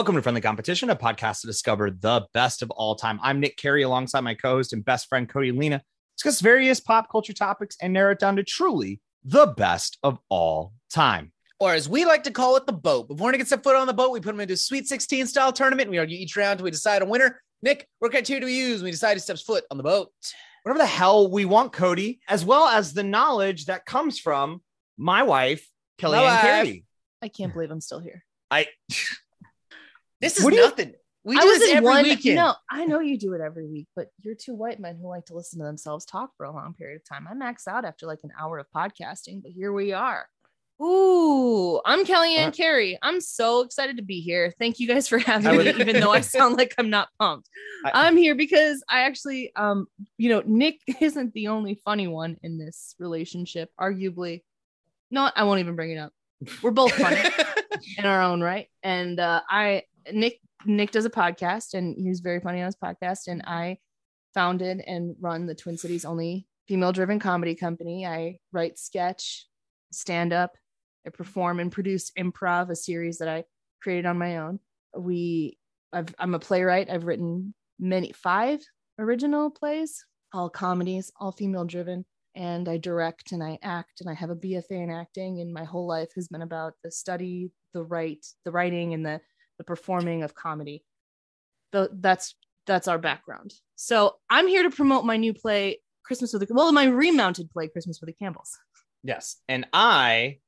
Welcome to Friendly Competition, a podcast to discover the best of all time. I'm Nick Carey alongside my co host and best friend Cody Lena. Discuss various pop culture topics and narrow it down to truly the best of all time. Or as we like to call it, the boat. Before one gets a foot on the boat, we put them into a Sweet 16 style tournament. We argue each round we decide a winner. Nick, what criteria do we use when we decide who steps foot on the boat? Whatever the hell we want, Cody, as well as the knowledge that comes from my wife, Kellyanne. Carey. I can't believe I'm still here. I This is What do you- nothing. We I do was this in every one. weekend. No, I know you do it every week, but you're two white men who like to listen to themselves talk for a long period of time. I max out after like an hour of podcasting, but here we are. Ooh, I'm Kellyanne Huh? Carey. I'm so excited to be here. Thank you guys for having I me, even though I sound like I'm not pumped. I- I'm here because I actually, um, you know, Nick isn't the only funny one in this relationship. Arguably, no, I won't even bring it up. We're both funny in our own right. And uh, I Nick Nick does a podcast and he's very funny on his podcast. And I founded and run the Twin Cities only female driven comedy company. I write sketch, stand up, I perform and produce improv, a series that I created on my own. We I've, I'm a playwright. I've written many five original plays, all comedies, all female driven and I direct and I act and I have a BFA in acting and my whole life has been about the study, the write, the writing and the the performing of comedy. The, that's that's our background. So I'm here to promote my new play Christmas with the well my remounted play Christmas with the Campbells. yes, and I,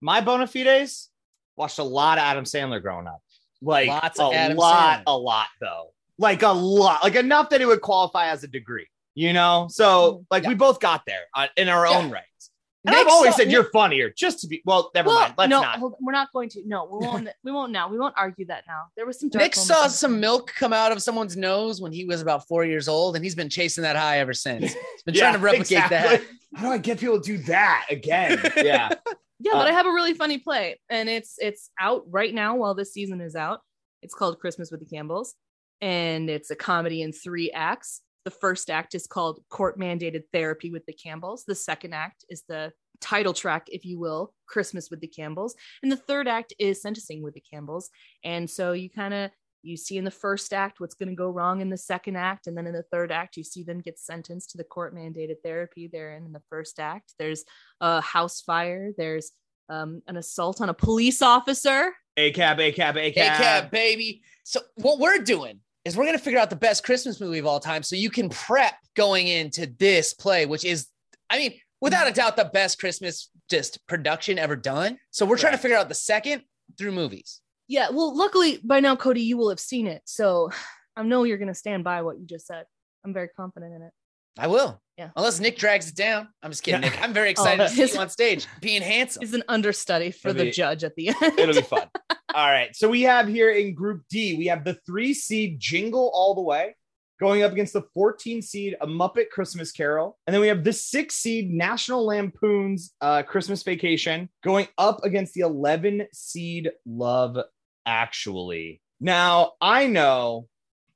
my bona fides, watched a lot of Adam Sandler growing up. Like Lots a of Adam lot, Sandler. a lot though. Like a lot, like enough that it would qualify as a degree. You know, so like we both got there uh, in our Yeah. own rights. And I've always saw- said you're funnier, just to be. Well, never well, mind. Let's no, not. hold- we're not going to. No, we won't. we won't now. We won't argue that now. There was some. dark Nick saw in- some milk come out of someone's nose when he was about four years old, and he's been chasing that high ever since. He's been trying to replicate exactly. How do I get people to do that again? Yeah. Yeah, but Uh, I have a really funny play, and it's it's out right now while this season is out. It's called Christmas with the Campbells, and it's a comedy in three acts. The first act is called Court Mandated Therapy with the Campbells. The second act is the title track, if you will, Christmas with the Campbells, and the third act is Sentencing with the Campbells. And so you kind of you see in the first act what's going to go wrong in the second act, and then in the third act you see them get sentenced to the court mandated therapy they're in in the first act. There's a house fire. There's um, an assault on a police officer. A cab, a cab, a Hey, cab. cab, baby. So what we're doing is we're gonna figure out the best Christmas movie of all time, so you can prep going into this play, which is, I mean, without a mm-hmm. doubt, the best Christmas just production ever done. So we're trying to figure out the second through movies. Yeah, well, luckily by now, Cody, you will have seen it. So I know you're going to stand by what you just said. I'm very confident in it. I will. Yeah. Unless Nick drags it down. I'm just kidding, Yeah. Nick. I'm very excited oh, to see his- you on stage being handsome. It's an understudy for It'll the be- judge at the end. It'll be fun. All right. So we have here in Group D, we have the three seed Jingle All the Way going up against the 14 seed A Muppet Christmas Carol. And then we have the six seed National Lampoon's uh, Christmas Vacation going up against the 11 seed Love Actually. Now, I know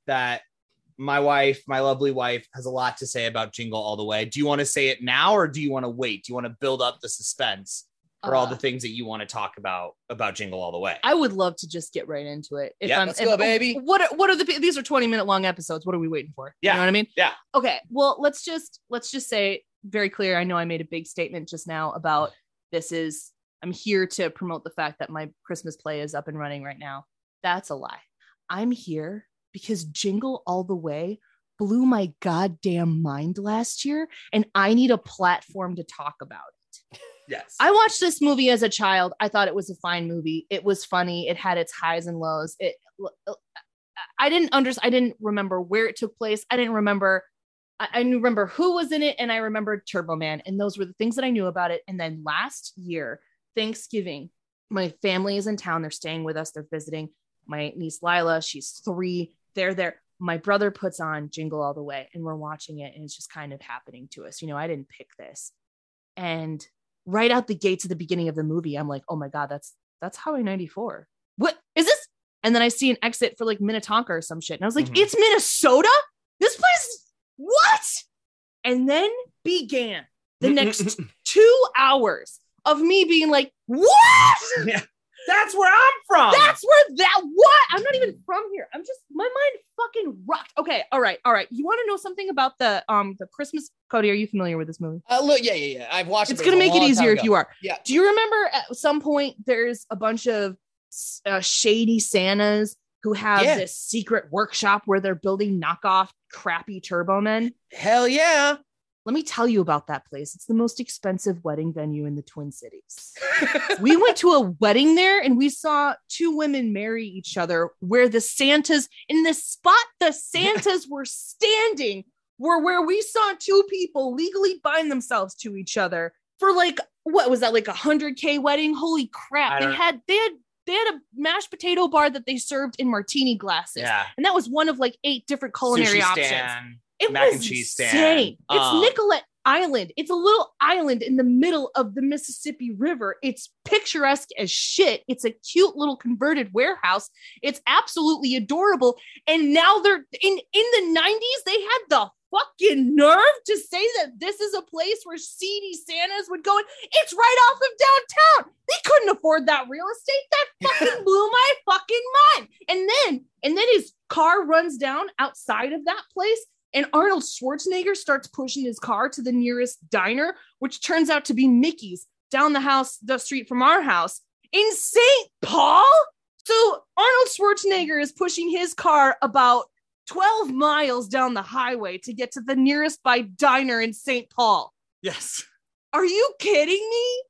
that my wife, my lovely wife, has a lot to say about Jingle All the Way. Do you want to say it now or do you want to wait? Do you want to build up the suspense? For all Uh, the things that you want to talk about about Jingle All the Way. I would love to just get right into it. If Yeah, I'm, let's if- go, baby. What are, what are the these are 20 minute long episodes? What are we waiting for? Yeah, You know what I mean? yeah. Okay. Well, let's just let's just say very clear. I know I made a big statement just now about this is I'm here to promote the fact that my Christmas play is up and running right now. That's a lie. I'm here because Jingle All the Way blew my goddamn mind last year and I need a platform to talk about it. Yes. I watched this movie as a child. I thought it was a fine movie. It was funny. It had its highs and lows. It I didn't understand I didn't remember where it took place. I didn't remember I, I remember who was in it and I remembered Turbo Man and those were the things that I knew about it. And then last year, Thanksgiving, my family is in town. They're staying with us. They're visiting my niece Lila. She's three. They're there. My brother puts on Jingle All the Way and we're watching it and it's just kind of happening to us. You know, I didn't pick this. And right out the gates at the beginning of the movie, I'm like, oh my God, that's that's Highway 94. What is this? And then I see an exit for like Minnetonka or some shit. And I was like, Mhm. it's Minnesota? This place, what? And then began the next two hours of me being like, what? Yeah. That's where I'm from. That's where that what? I'm not even from here. I'm just my mind rocked. Okay, all right, all right. You want to know something about the um the Christmas Cody? Are you familiar with this movie? Uh, look, yeah, yeah, yeah. I've watched. It. It's it, gonna make it easier if you are. Yeah. Do you remember at some point there's a bunch of uh, shady Santas who have Yeah. this secret workshop where they're building knockoff crappy turbo men? Hell yeah. Let me tell you about that place. It's the most expensive wedding venue in the Twin Cities. we went to a wedding there and we saw two women marry each other where the Santas, in the spot the Santas were standing, were where we saw two people legally bind themselves to each other for like, what was that, like a 100K wedding? Holy crap. They had, they had, they had a mashed potato bar that they served in martini glasses. yeah. And that was one of like eight different culinary Sushi options. stand. It mac was and cheese stand. insane. It's Um, Nicollet Island. It's a little island in the middle of the Mississippi River. It's picturesque as shit. It's a cute little converted warehouse. It's absolutely adorable. And now they're in in the 90s, they had the fucking nerve to say that this is a place where seedy Santas would go. And it's right off of downtown. They couldn't afford that real estate. That fucking blew my fucking mind. And then, and then his car runs down outside of that place and Arnold Schwarzenegger starts pushing his car to the nearest diner, which turns out to be Mickey's down the house, the street from our house in St. Paul. So Arnold Schwarzenegger is pushing his car about 12 miles down the highway to get to the nearest by diner in St. Paul. Yes. Are you kidding me?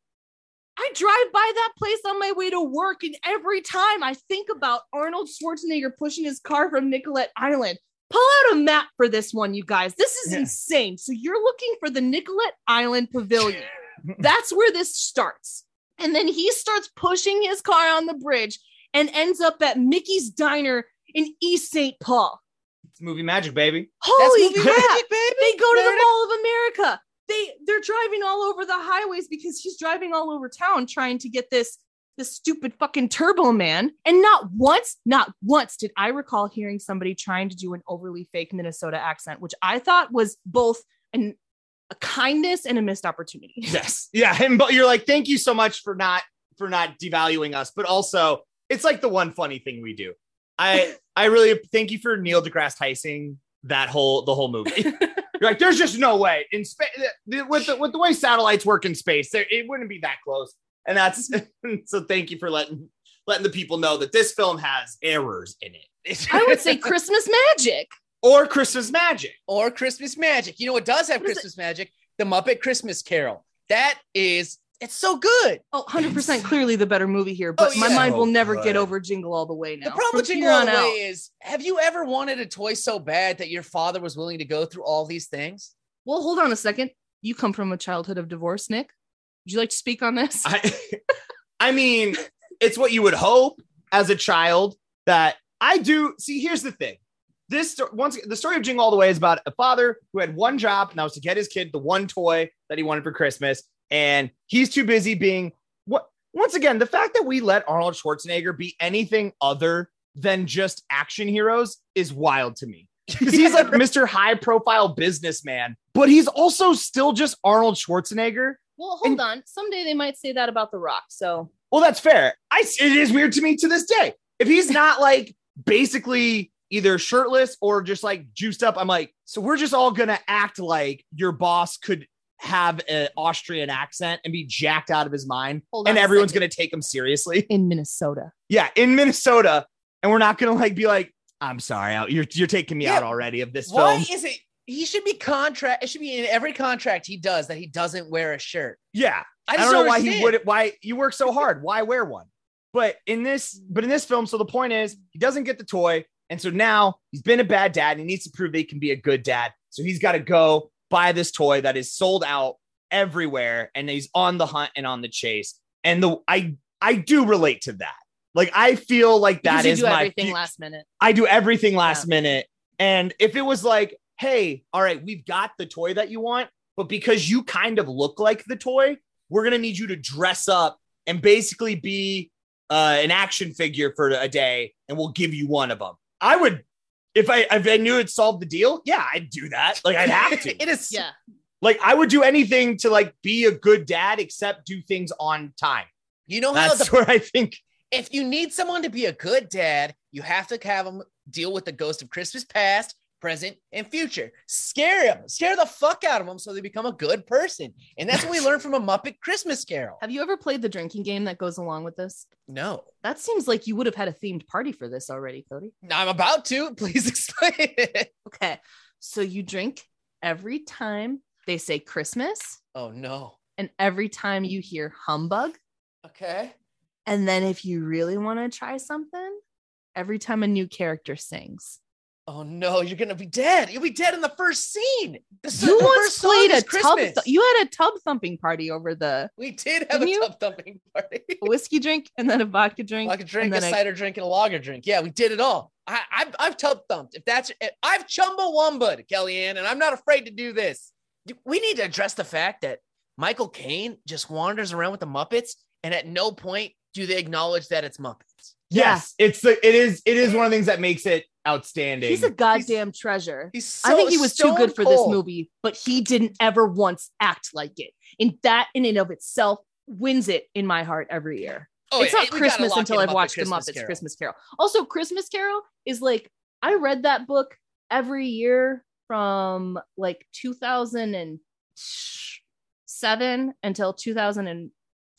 I drive by that place on my way to work, and every time I think about Arnold Schwarzenegger pushing his car from Nicollet Island, pull out a map for this one, you guys. This is Yeah. insane. So you're looking for the Nicollet Island Pavilion. That's where this starts. And then he starts pushing his car on the bridge and ends up at Mickey's Diner in East St. Paul. It's movie magic, baby. Holy movie crap. magic, baby. They go to the it Mall of America. They they're driving all over the highways because he's driving all over town trying to get this this stupid fucking Turbo Man. And not once, not once did I recall hearing somebody trying to do an overly fake Minnesota accent, which I thought was both an a kindness and a missed opportunity. Yes. Yeah. And but you're like, thank you so much for not for not devaluing us. But also, it's like the one funny thing we do. I I really thank you for Neil deGrasse Tyson that whole the whole movie. You're like, there's just no way in space with the with the way satellites work in space, there it wouldn't be that close. And that's so. Thank you for letting letting the people know that this film has errors in it. I would say Christmas magic. or Christmas magic. or Christmas magic. You know what does have What is Christmas magic? The Muppet Christmas Carol. That is, it's so good. Oh, 100% clearly the better movie here, but Oh, my yeah. mind will never good. get over Jingle All the Way now. The problem with Jingle All on the Way is, have you ever wanted a toy so bad that your father was willing to go through all these things? Well, hold on a second. You come from a childhood of divorce, Nick. Would you like to speak on this? I, I mean, it's what you would hope as a child that I do. See, here's the thing. This once the story of Jingle All the Way is about a father who had one job, and that was to get his kid the one toy that he wanted for Christmas, and he's too busy being what. Once again, the fact that we let Arnold Schwarzenegger be anything other than just action heroes is wild to me. Because he's like Mr. High Profile businessman, but he's also still just Arnold Schwarzenegger. Well, hold on. Someday they might say that about The Rock. So Well, that's fair. I it is weird to me to this day. If he's not like basically either shirtless or just like juiced up, I'm like, so we're just all gonna act like your boss could have an Austrian accent and be jacked out of his mind, and everyone's gonna take him seriously. in Minnesota. Yeah, in Minnesota, and we're not gonna like be like, I'm sorry, you're you're taking me Yeah. out already of this Why film. is it? He should be contract. It should be in every contract he does that he doesn't wear a shirt. Yeah, I, I, just don't know why he would why you work so hard. Why wear one? But in this, but in this film, so the point is he doesn't get the toy. And so now he's been a bad dad and he needs to prove that he can be a good dad. So he's got to go buy this toy that is sold out everywhere and he's on the hunt and on the chase. And the I I do relate to that. Like I feel like that Because you is do my everything last minute. I do everything last minute. And if it was like, hey, all right, we've got the toy that you want, but because you kind of look like the toy, we're going to need you to dress up and basically be uh, an action figure for a day, and we'll give you one of them. I would, if I if I knew it solved the deal, yeah, I'd do that. Like I'd have to. it is. Yeah. like I would do anything to like be a good dad, except do things on time. You know how That's the where I think if you need someone to be a good dad, you have to have them deal with the ghost of Christmas past, present, and future. Scare them, scare the fuck out of them so they become a good person. And that's what we learned from a Muppet Christmas Carol. Have you ever played the drinking game that goes along with this? No, That seems like you would have had a themed party for this already, Cody. I'm about to. Please explain it. Okay. So you drink every time they say Christmas Oh no. and every time you hear humbug. Okay. And then if you really want to try something, every time a new character sings. Oh no, you're gonna be dead. You'll be dead in the first scene. The, s- You the once first song played a tub. Th- you had a tub thumping party over the we did have a you? tub thumping party. A whiskey drink and then a vodka drink. Like a drink, and a then cider drink, and a lager drink. Yeah, we did it all. I, I've, I've tub thumped. If that's, if I've chumbawamba'd, Kellyanne, and I'm not afraid to do this. We need to address the fact that Michael Caine just wanders around with the Muppets, and at no point do they acknowledge that it's Muppets. Yeah. Yes, it's the it is it is one of the things that makes it outstanding. He's a goddamn treasure. He's so I think he was too good for this movie, but he didn't ever once act like it. And that in and of itself wins it in my heart every year. Oh, it's yeah, not Christmas until I've watched the Christmas Muppets Carol. Christmas Carol. Also, Christmas Carol is like I read that book every year from like 2007 until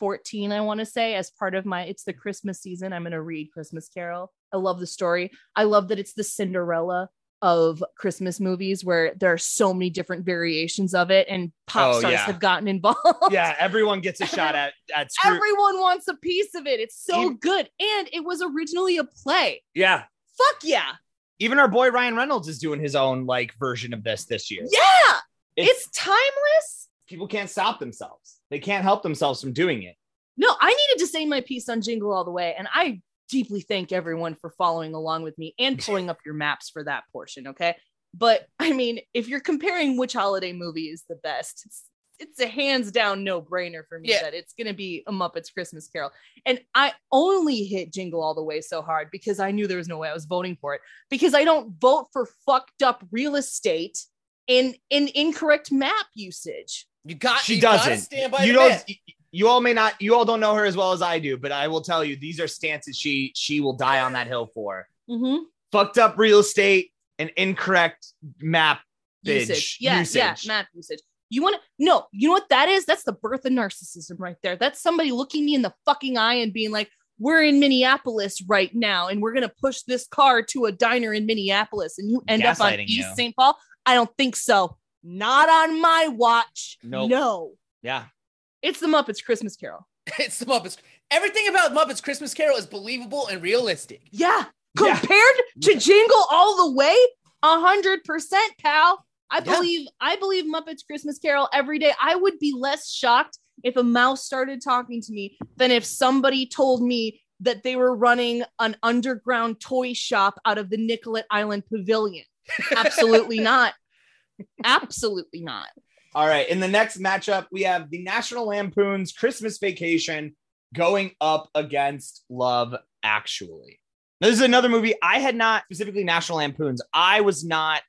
2014, I want to say, as part of my it's the Christmas season. I'm gonna read Christmas Carol. I love the story. I love that it's the Cinderella of Christmas movies where there are so many different variations of it and pop Oh, stars yeah. have gotten involved. yeah, everyone gets a shot at at. Everyone wants a piece of it. It's so Even- good. And it was originally a play. yeah, Fuck yeah. even our boy Ryan Reynolds is doing his own like version of this this year. Yeah. It's- It's, timeless. people can't stop themselves. They can't help themselves from doing it. No, I needed to say my piece on Jingle All the Way. And I deeply thank everyone for following along with me and pulling up your maps for that portion. Okay. But I mean, if you're comparing which holiday movie is the best, it's it's a hands down no brainer for me Yeah. that it's gonna be a Muppets Christmas Carol. And I only hit Jingle All the Way so hard because I knew there was no way I was voting for it because I don't vote for fucked up real estate and in incorrect map usage. You got. She you doesn't. stand by You the don't. man. You all may not. You all don't know her as well as I do, but I will tell you these are stances she she will die on that hill for. Mm-hmm. Fucked up real estate and incorrect map usage. Bitch, Yeah, yeah, map usage. You want to no, you know what that is? That's the birth of narcissism right there. That's somebody looking me in the fucking eye and being like, "We're in Minneapolis right now, and we're gonna push this car to a diner in Minneapolis, and you end up on East. St. Paul." I don't think so. Not on my watch. Nope. No, Yeah. it's the Muppets Christmas Carol. It's the Muppets. Everything about Muppets Christmas Carol is believable and realistic. Yeah, Yeah. compared to Jingle All the Way, a hundred percent, pal. I Yeah. believe I believe Muppets Christmas Carol every day. I would be less shocked if a mouse started talking to me than if somebody told me that they were running an underground toy shop out of the Nicollet Island Pavilion. Absolutely not. Absolutely not. All right. In the next matchup, we have the National Lampoon's Christmas Vacation going up against Love Actually. Now, This is another movie I had not specifically National Lampoon's. I was not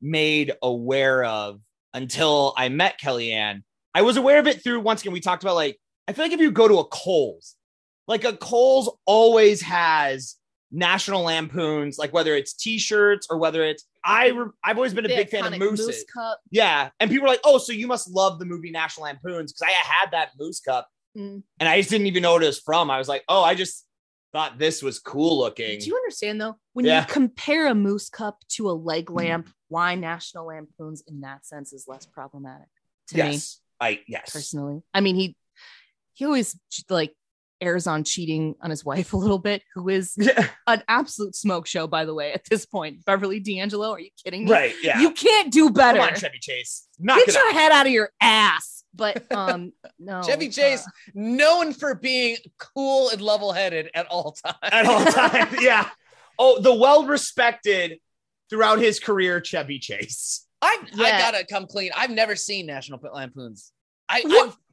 made aware of until I met Kellyanne. I was aware of it through once again. We talked about like I feel like if you go to a Kohl's, like a Kohl's always has National Lampoons, like whether it's T-shirts or whether it's I. Re- I've always been a big fan of mooses. Moose Cup. Yeah. And people were like, oh, so you must love the movie National Lampoons because I had that Moose Cup Mm. and I just didn't even know what it was from. I was like, oh, I just thought this was cool looking. Do you understand though? When Yeah. you compare a moose cup to a leg lamp, why National Lampoons in that sense is less problematic to me yes. I, yes. personally. I mean, he he always like airs on cheating on his wife a little bit, who is Yeah. an absolute smoke show, by the way, at this point. Beverly D'Angelo, are you kidding me? right. Yeah. You can't do better. Come on, Chevy Chase. Knock Get your out. head out of your ass. But um no. Chevy uh, Chase, known for being cool and level headed at all times. at all times. yeah. Oh, the well respected throughout his career, Chevy Chase. I, I Yeah. gotta come clean. I've never seen National Lampoons. I?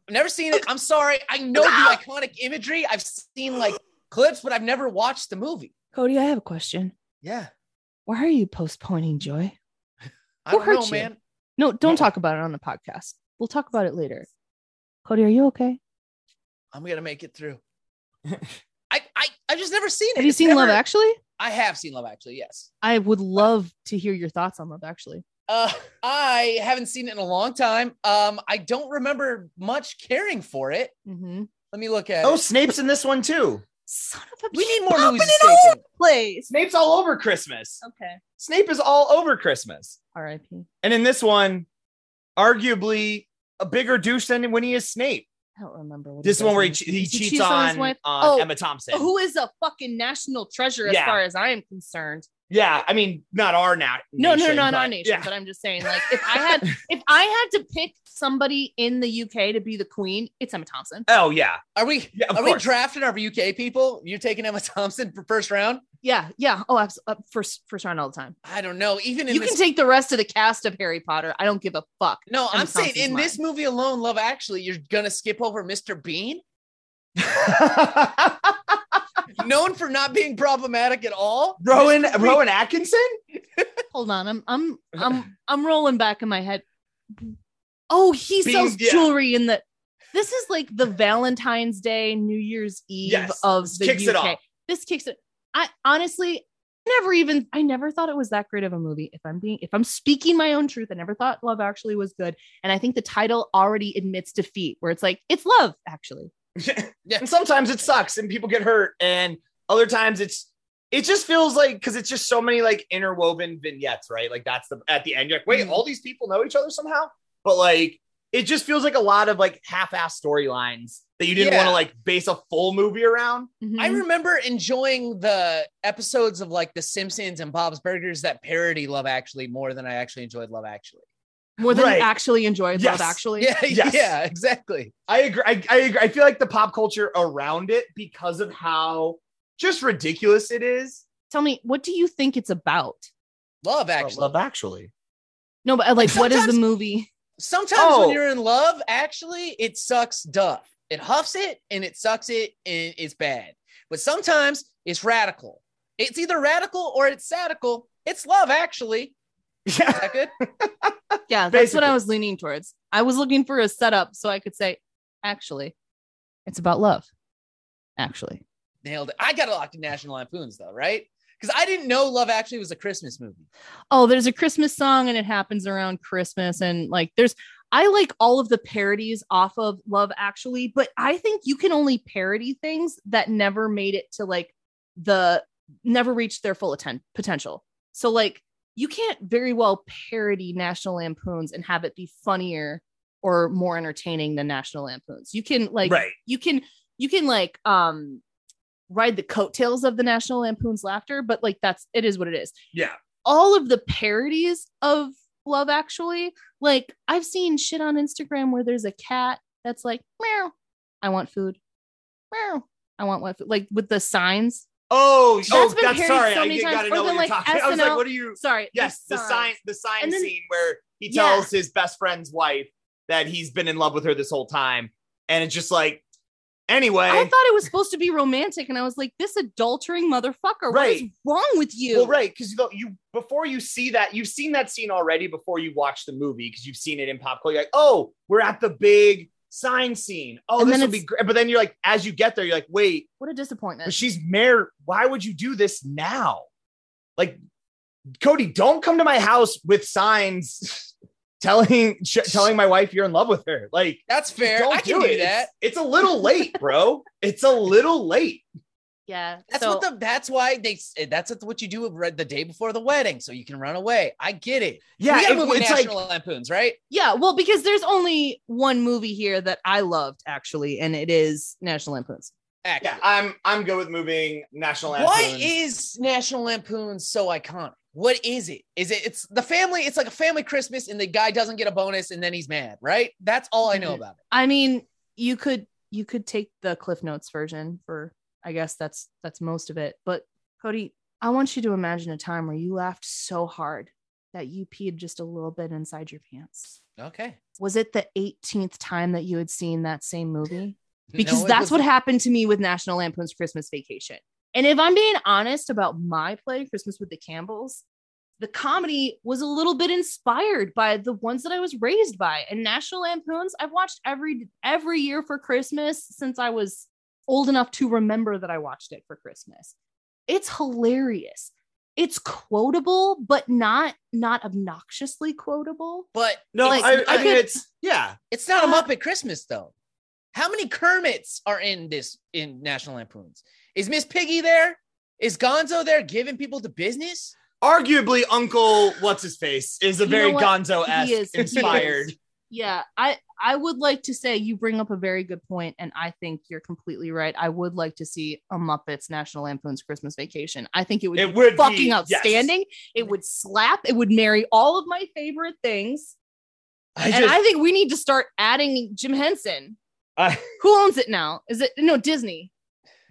I've never seen it. I'm sorry. I know the iconic imagery. I've seen like clips, but I've never watched the movie. Cody, I have a question. Yeah. Why are you postponing joy? I Who don't hurt know, you? man. No, don't No. talk about it on the podcast. We'll talk about it later. Cody, are you okay? I'm gonna make it through. I, I I've just never seen it. Have you It's seen Love Actually? I have seen Love Actually. Yes. I would love to hear your thoughts on Love Actually. Uh, I haven't seen it in a long time. Um, I don't remember much caring for it. Mm-hmm. Let me look at. Oh, it. Snape's in this one too. Son of a We need more Popping movies it all over place. Snape's all over Christmas. Okay. Snape is all over Christmas. R.I.P. And in this one, arguably a bigger douche than when he is Snape. I don't remember what This he one where he, in che- this. he Does cheats cheat on, his wife? on Oh, Emma Thompson. Who is a fucking national treasure as Yeah. far as I am concerned. Yeah, I mean, not our na- No, no, nation, no, not but our nation. yeah. But I'm just saying, like, if I had, if I had to pick somebody in the UK to be the queen, it's Emma Thompson. Oh yeah, Are we? yeah. Of are we drafting our UK people? You're taking Emma Thompson for first round? Yeah, yeah. Oh, absolutely. Uh, first, first round all the time. I don't know. Even in You this, can take the rest of the cast of Harry Potter. I don't give a fuck. no, I'm Emma saying Thompson's in this movie alone, Love Actually, you're gonna skip over Mr. Bean, known for not being problematic at all. Rowan Rowan Atkinson. Hold on, I'm, I'm, I'm, I'm rolling back in my head. Oh, he Being- sells yeah. jewelry in the. This is like the Valentine's Day, New Year's Eve Yes, of this the kicks UK. it off. This kicks it. I honestly never even. I never thought it was that great of a movie. If I'm being, if I'm speaking my own truth, I never thought Love Actually was good. And I think the title already admits defeat, where it's like it's love actually. and sometimes it sucks and people get hurt, and other times it's it just feels like because it's just so many like interwoven vignettes, right? Like that's the at the end, you're like, wait, Mhm. all these people know each other somehow, but like it just feels like a lot of like half-ass storylines that you didn't Yeah. want to like base a full movie around. I Mhm. remember enjoying the episodes of like The Simpsons and Bob's Burgers that parody Love Actually more than I actually enjoyed Love Actually. More than Right. actually enjoyed Yes. Love Actually. Yeah, Yes. yeah, exactly. I agree. I, I agree. I feel like the pop culture around it because of how just ridiculous it is. Tell me, what do you think it's about? Love Actually. Love Actually. No, but uh, like, what is the movie? Sometimes Oh. when you're in love, actually, it sucks duff. It huffs it and it sucks it and it's bad. But sometimes it's radical. It's either radical or it's sadical. It's love, actually. Is Yeah. that good? Yeah, that's what I was leaning towards. I was looking for a setup so I could say, actually, it's about love. Actually, Nailed it. I got a locked in National Lampoons, though, right? Because I didn't know Love Actually was a Christmas movie. oh, there's a Christmas song and it happens around Christmas, and like, there's I like all of the parodies off of Love Actually, but I think you can only parody things that never made it to like the never reached their full atten- potential. So like, you can't very well parody National Lampoons and have it be funnier or more entertaining than National Lampoons. You can like right. you can you can like um ride the coattails of the National Lampoon's laughter, but like that's it is what it is. Yeah. All of the parodies of Love Actually, like I've seen shit on Instagram where there's a cat that's like meow, I want food. Meow, I want what food. Like with the signs. Oh, That's oh, been that's sorry. so I many gotta times. know Or then, like, talking. I was like, what are you? Sorry. Yes, the sign, the sign And then- scene where he Yeah. tells his best friend's wife that he's been in love with her this whole time, and it's just like, anyway, I thought it was supposed to be romantic, and I was like, "This adultering motherfucker! What is wrong with you?" Well, right, because you you before you see that, you've seen that scene already before you watch the movie because you've seen it in pop culture. You're like, oh, we're at the big sign scene. Oh, And this then will be great. But then you're like, as you get there, you're like, wait, What a disappointment. but she's married. Why would you do this now? Like, Cody, don't come to my house with signs telling sh- telling my wife you're in love with her. Like, That's fair. don't I can do do it. that. It's, it's a little late, bro. it's a little late. Yeah, That's so- what the. That's why they. That's what you do the day before the wedding, so you can run away. I get it. Yeah, we got it- a movie it's like National Lampoons, right? Yeah, well, because there's only one movie here that I loved actually, and it is National Lampoons. Actually. yeah. I'm I'm good with moving National Lampoons. Why is National Lampoons so iconic? What is it? Is it it's the family? It's like a family Christmas, and the guy doesn't get a bonus, and then he's mad, right? That's all I know Mhm. about it. I mean, you could you could take the Cliff Notes version for I guess that's that's most of it. But Cody, I want you to imagine a time where you laughed so hard that you peed just a little bit inside your pants. Okay, Was it the 18th time that you had seen that same movie? because No, that's was- what happened to me with National Lampoon's Christmas Vacation. And if I'm being honest about my play, Christmas with the Campbells, the comedy was a little bit inspired by the ones that I was raised by. And National Lampoons, I've watched every every year for Christmas since I was old enough to remember that I watched it for Christmas. It's hilarious. It's quotable, but not not obnoxiously quotable. But No, it's, I, I I mean could- it's yeah. it's not a Uh, Muppet Christmas though. How many Kermits are in this in National Lampoons? Is Miss Piggy there? Is Gonzo there giving people the business? Arguably, Uncle what's his face is a You very? Gonzo He is- esque inspired. Yeah, I I would like to say you bring up a very good point, and I think you're completely right. I would like to see a Muppets National Lampoon's Christmas Vacation. I think it would It be would fucking be, yes. outstanding. It would slap. It would marry all of my favorite things. I and just, I think we need to start adding Jim Henson. I- Who owns it now? Is it no Disney?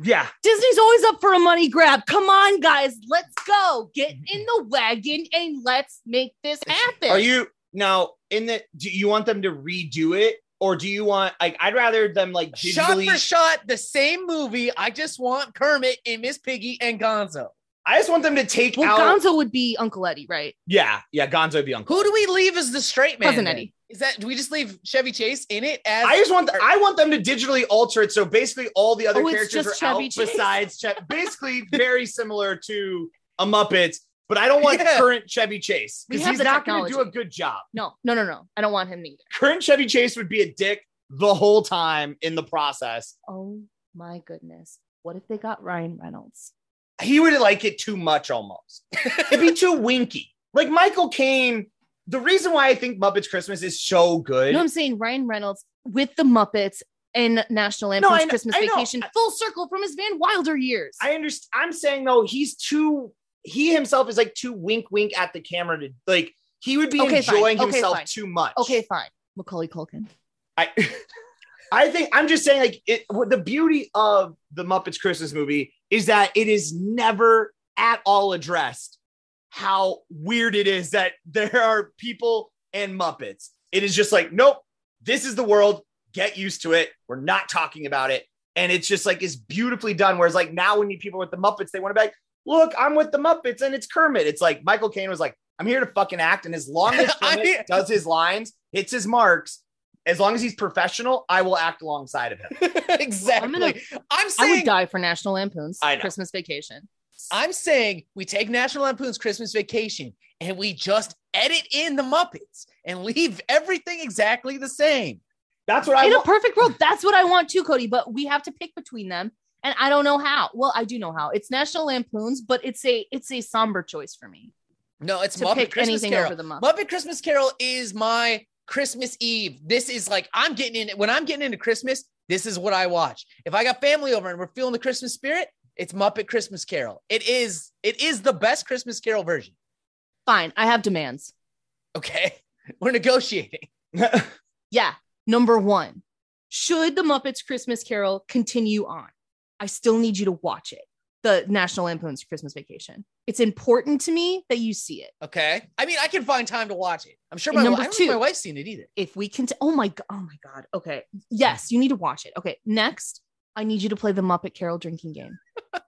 yeah. Disney's always up for a money grab. Come on, guys, let's go. Get mm-hmm. in the wagon and let's make this happen. Are you now in the? Do you want them to redo it, or do you want like? I'd rather them like Shot for shot, the same movie. I just want Kermit and Miss Piggy and Gonzo. I just want them to take well, out. Gonzo would be Uncle Eddie, right? yeah, yeah. Gonzo would be Uncle. Who do we leave as the straight man? Cousin then? Eddie. Is that do we just leave Chevy Chase in it as I just want the, I want them to digitally alter it so basically all the other Oh, characters are Chevy out Chase. besides Chevy. Basically, very similar to a Muppets, but I don't want Yeah. current Chevy Chase because he's not going to do a good job. No, no, no, no. I don't want him neither. Current Chevy Chase would be a dick the whole time in the process. Oh my goodness. What if they got Ryan Reynolds? He would like it too much almost. It'd be too winky. Like Michael Caine. The reason why I think Muppets Christmas is so good. You know what I'm saying? Ryan Reynolds with the Muppets in National No, Lampoon's know- Christmas I. Vacation, full circle from his Van Wilder years. I understand. I'm saying though, he's too. He himself is like too wink, wink at the camera to like. He would be Okay, enjoying Okay, himself fine. too much. okay, fine. Macaulay Culkin. I. I think I'm just saying like it. What the beauty of the Muppets Christmas movie is that it is never at all addressed how weird it is that there are people and Muppets. It is just like, nope, this is the world. Get used to it. We're not talking about it. And it's just like is beautifully done. Whereas like now when you people with the Muppets, they want to be like, look, I'm with the Muppets and it's Kermit. It's like Michael Caine was like, I'm here to fucking act. And as long as I Kermit does his lines, hits his marks, as long as he's professional, I will act alongside of him. exactly. I'm gonna- I'm I would die for National Lampoon's I know. Christmas Vacation. I'm saying we take National Lampoon's Christmas Vacation and we just edit in the Muppets and leave everything exactly the same. That's what I In a want. perfect world, that's what I want too, Cody. But we have to pick between them, and I don't know how. Well, I do know how. It's National Lampoon's, but it's a it's a somber choice for me No, it's to Muppet pick Christmas anything Carol. over the Muppets. Muppet Christmas Carol is my Christmas Eve. This is like I'm getting in when I'm getting into Christmas. This is what I watch. If I got family over and we're feeling the Christmas spirit, it's Muppet Christmas Carol. It is it is the best Christmas Carol version. Fine, I have demands. Okay, we're negotiating. Yeah, number one, should the Muppets Christmas Carol continue on? I still need you to watch it. The National Lampoon's Christmas Vacation. It's important to me that you see it. Okay, I mean I can find time to watch it. I'm sure my, number think my wife's seen it either. If we can, oh my god, oh my god. Okay, yes, you need to watch it. Okay, next, I need you to play the Muppet Carol drinking game.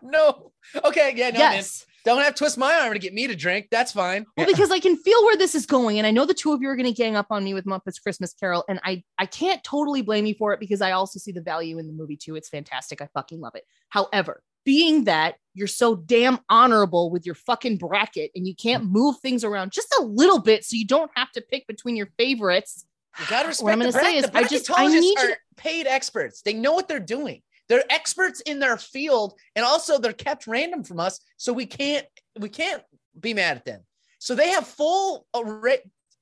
No. Okay, yeah, no, man. yes. Don't have to twist my arm to get me to drink. That's fine. Well, because I can feel where this is going, and I know the two of you are going to gang up on me with Muppets Christmas Carol, and I I can't totally blame you for it because I also see the value in the movie too. It's fantastic. I fucking love it. However, being that you're so damn honorable with your fucking bracket and you can't move things around just a little bit, so you don't have to pick between your favorites. You gotta respect. What I'm the gonna say is I just- I need you are paid experts. They know what they're doing. They're experts in their field, and also they're kept random from us, so we can't we can't be mad at them. So they have full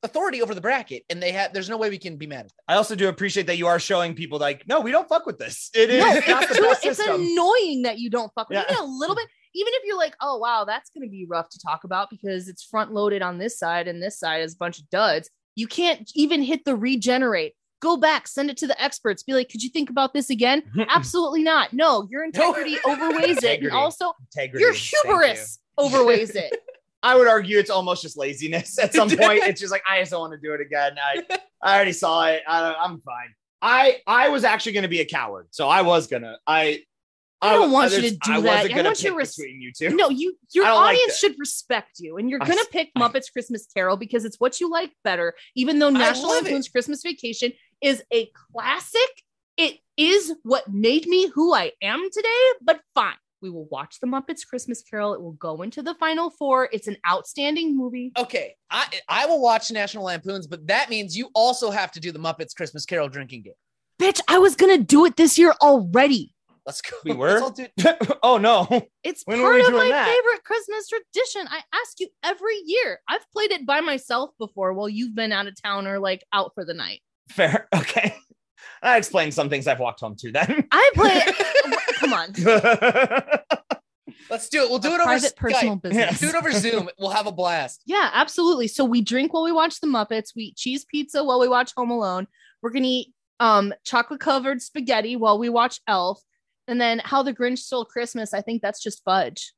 authority over the bracket, and they have. There's no way we can be mad at them. I also do appreciate that you are showing people like, no, we don't fuck with this. It is No, not it's, the too, best it's annoying that you don't fuck with Yeah. even a little bit. Even if you're like, oh wow, that's gonna be rough to talk about because it's front loaded on this side and this side is a bunch of duds. You can't even hit the regenerate. Go back, send it to the experts. Be like, could you think about this again? Absolutely not. No, your integrity overweighs it, and also Integrity. your Thank you. hubris overweighs it. I would argue it's almost just laziness at some point. It's just like I just don't want to do it again. I I already saw it. I, I'm fine. I I was actually going to be a coward, so I was gonna. I I don't want you to do I that. I gonna want you pick to res- between you two. No, you your I don't like audience should respect you, and you're gonna s- pick I- Muppets Christmas Carol because it's what you like better. Even though National. Lampoon's Christmas Vacation is a classic it is what made me who I am today, but fine. We will watch the Muppets Christmas Carol. It will go into the final four. It's an outstanding movie. Okay, I I will watch National Lampoons, but that means you also have to do the Muppets Christmas Carol drinking game. Bitch, I was gonna do it this year already. Let's go. We were? oh no. It's When part of my that? favorite Christmas tradition. I ask you every year. I've played it by myself before while you've been out of town or like out for the night. Fair. Okay. I explains some things I've walked home to then. I play. Come on. Let's do it. We'll do A it over personal Skype. business. Do it over Zoom. We'll have a blast. Yeah, absolutely. So we drink while we watch the Muppets. We eat cheese pizza while we watch Home Alone. We're gonna eat um chocolate covered spaghetti while we watch Elf. And then How the Grinch Stole Christmas. I think that's just fudge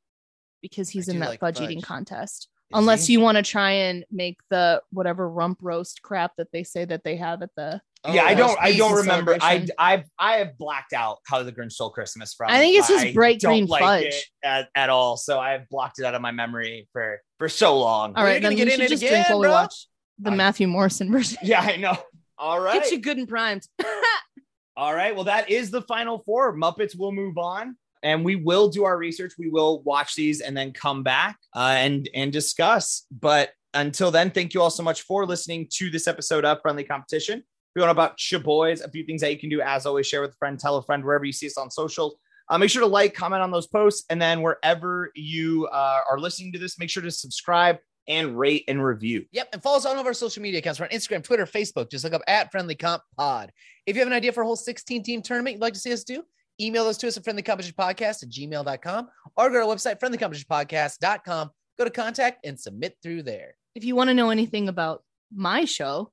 because he's I in that like fudge, eating contest. Is Unless you want to try and make the whatever rump roast crap that they say that they have at the. Oh, yeah, I Oh, don't. I don't remember. I. I've I have blacked out how the Grinch stole Christmas from. I think it's just bright don't green like fudge. it at, at all. So I've blocked it out of my memory for for so long. All right, We're gonna then get we in should it just drink again, while we bro. watch the I- Matthew Morrison version. Yeah, I know. All right. Get you good and primed. All right. Well, that is the final four. Muppets will move on. And we will do our research. We will watch these and then come back uh, and and discuss. But until then, thank you all so much for listening to this episode of Friendly Competition. If you want about Boys, a few things that you can do, as always, share with a friend, tell a friend wherever you see us on social. Uh, make sure to like, comment on those posts, and then wherever you uh, are listening to this, make sure to subscribe and rate and review. Yep. And follow us on all of our social media accounts. We're on Instagram, Twitter, Facebook. Just look up at Friendly Comp Pod. If you have an idea for a whole 16 team tournament you'd like to see us do, email those to us at friendlycompetitionpodcast at gmail.com or go to our website, friendlycompetitionpodcast.com. Go to contact and submit through there. if you want to know anything about my show,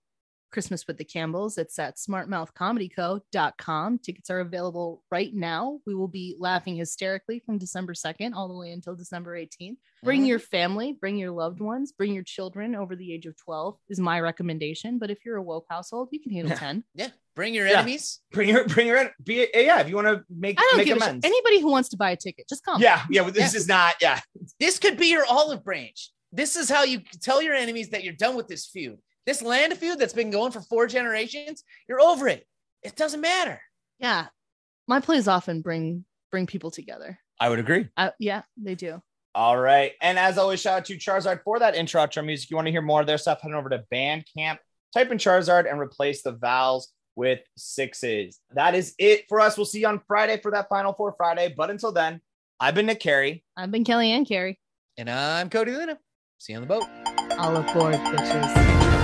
Christmas with the Campbells, it's at smartmouthcomedyco.com. Tickets are available right now. We will be laughing hysterically from December 2nd all the way until December 18th. Bring Mhm. your family, bring your loved ones, bring your children over the age of 12 is my recommendation. But if you're a woke household, you can handle 10. Yeah. Bring your Yeah. enemies. Bring your bring your be yeah. If you want to make I don't make give a shit. amends. Anybody who wants to buy a ticket, just come. yeah, yeah. This is not yeah. This could be your olive branch. This is how you tell your enemies that you're done with this feud. This land feud that's been going for four generations, you're over it. It doesn't matter. Yeah. My plays often bring bring people together. I would agree. Uh, yeah, they do. All right. And as always, shout out to Charizard for that intro outro music. You want to hear more of their stuff, head over to Bandcamp, type in Charizard and replace the vowels with sixes. That is it for us. We'll see you on Friday for that Final Four Friday. But until then, I've been Nick Carey. I've been Kellyanne Carey. And I'm Cody Luna. See you on the boat. All aboard, bitches.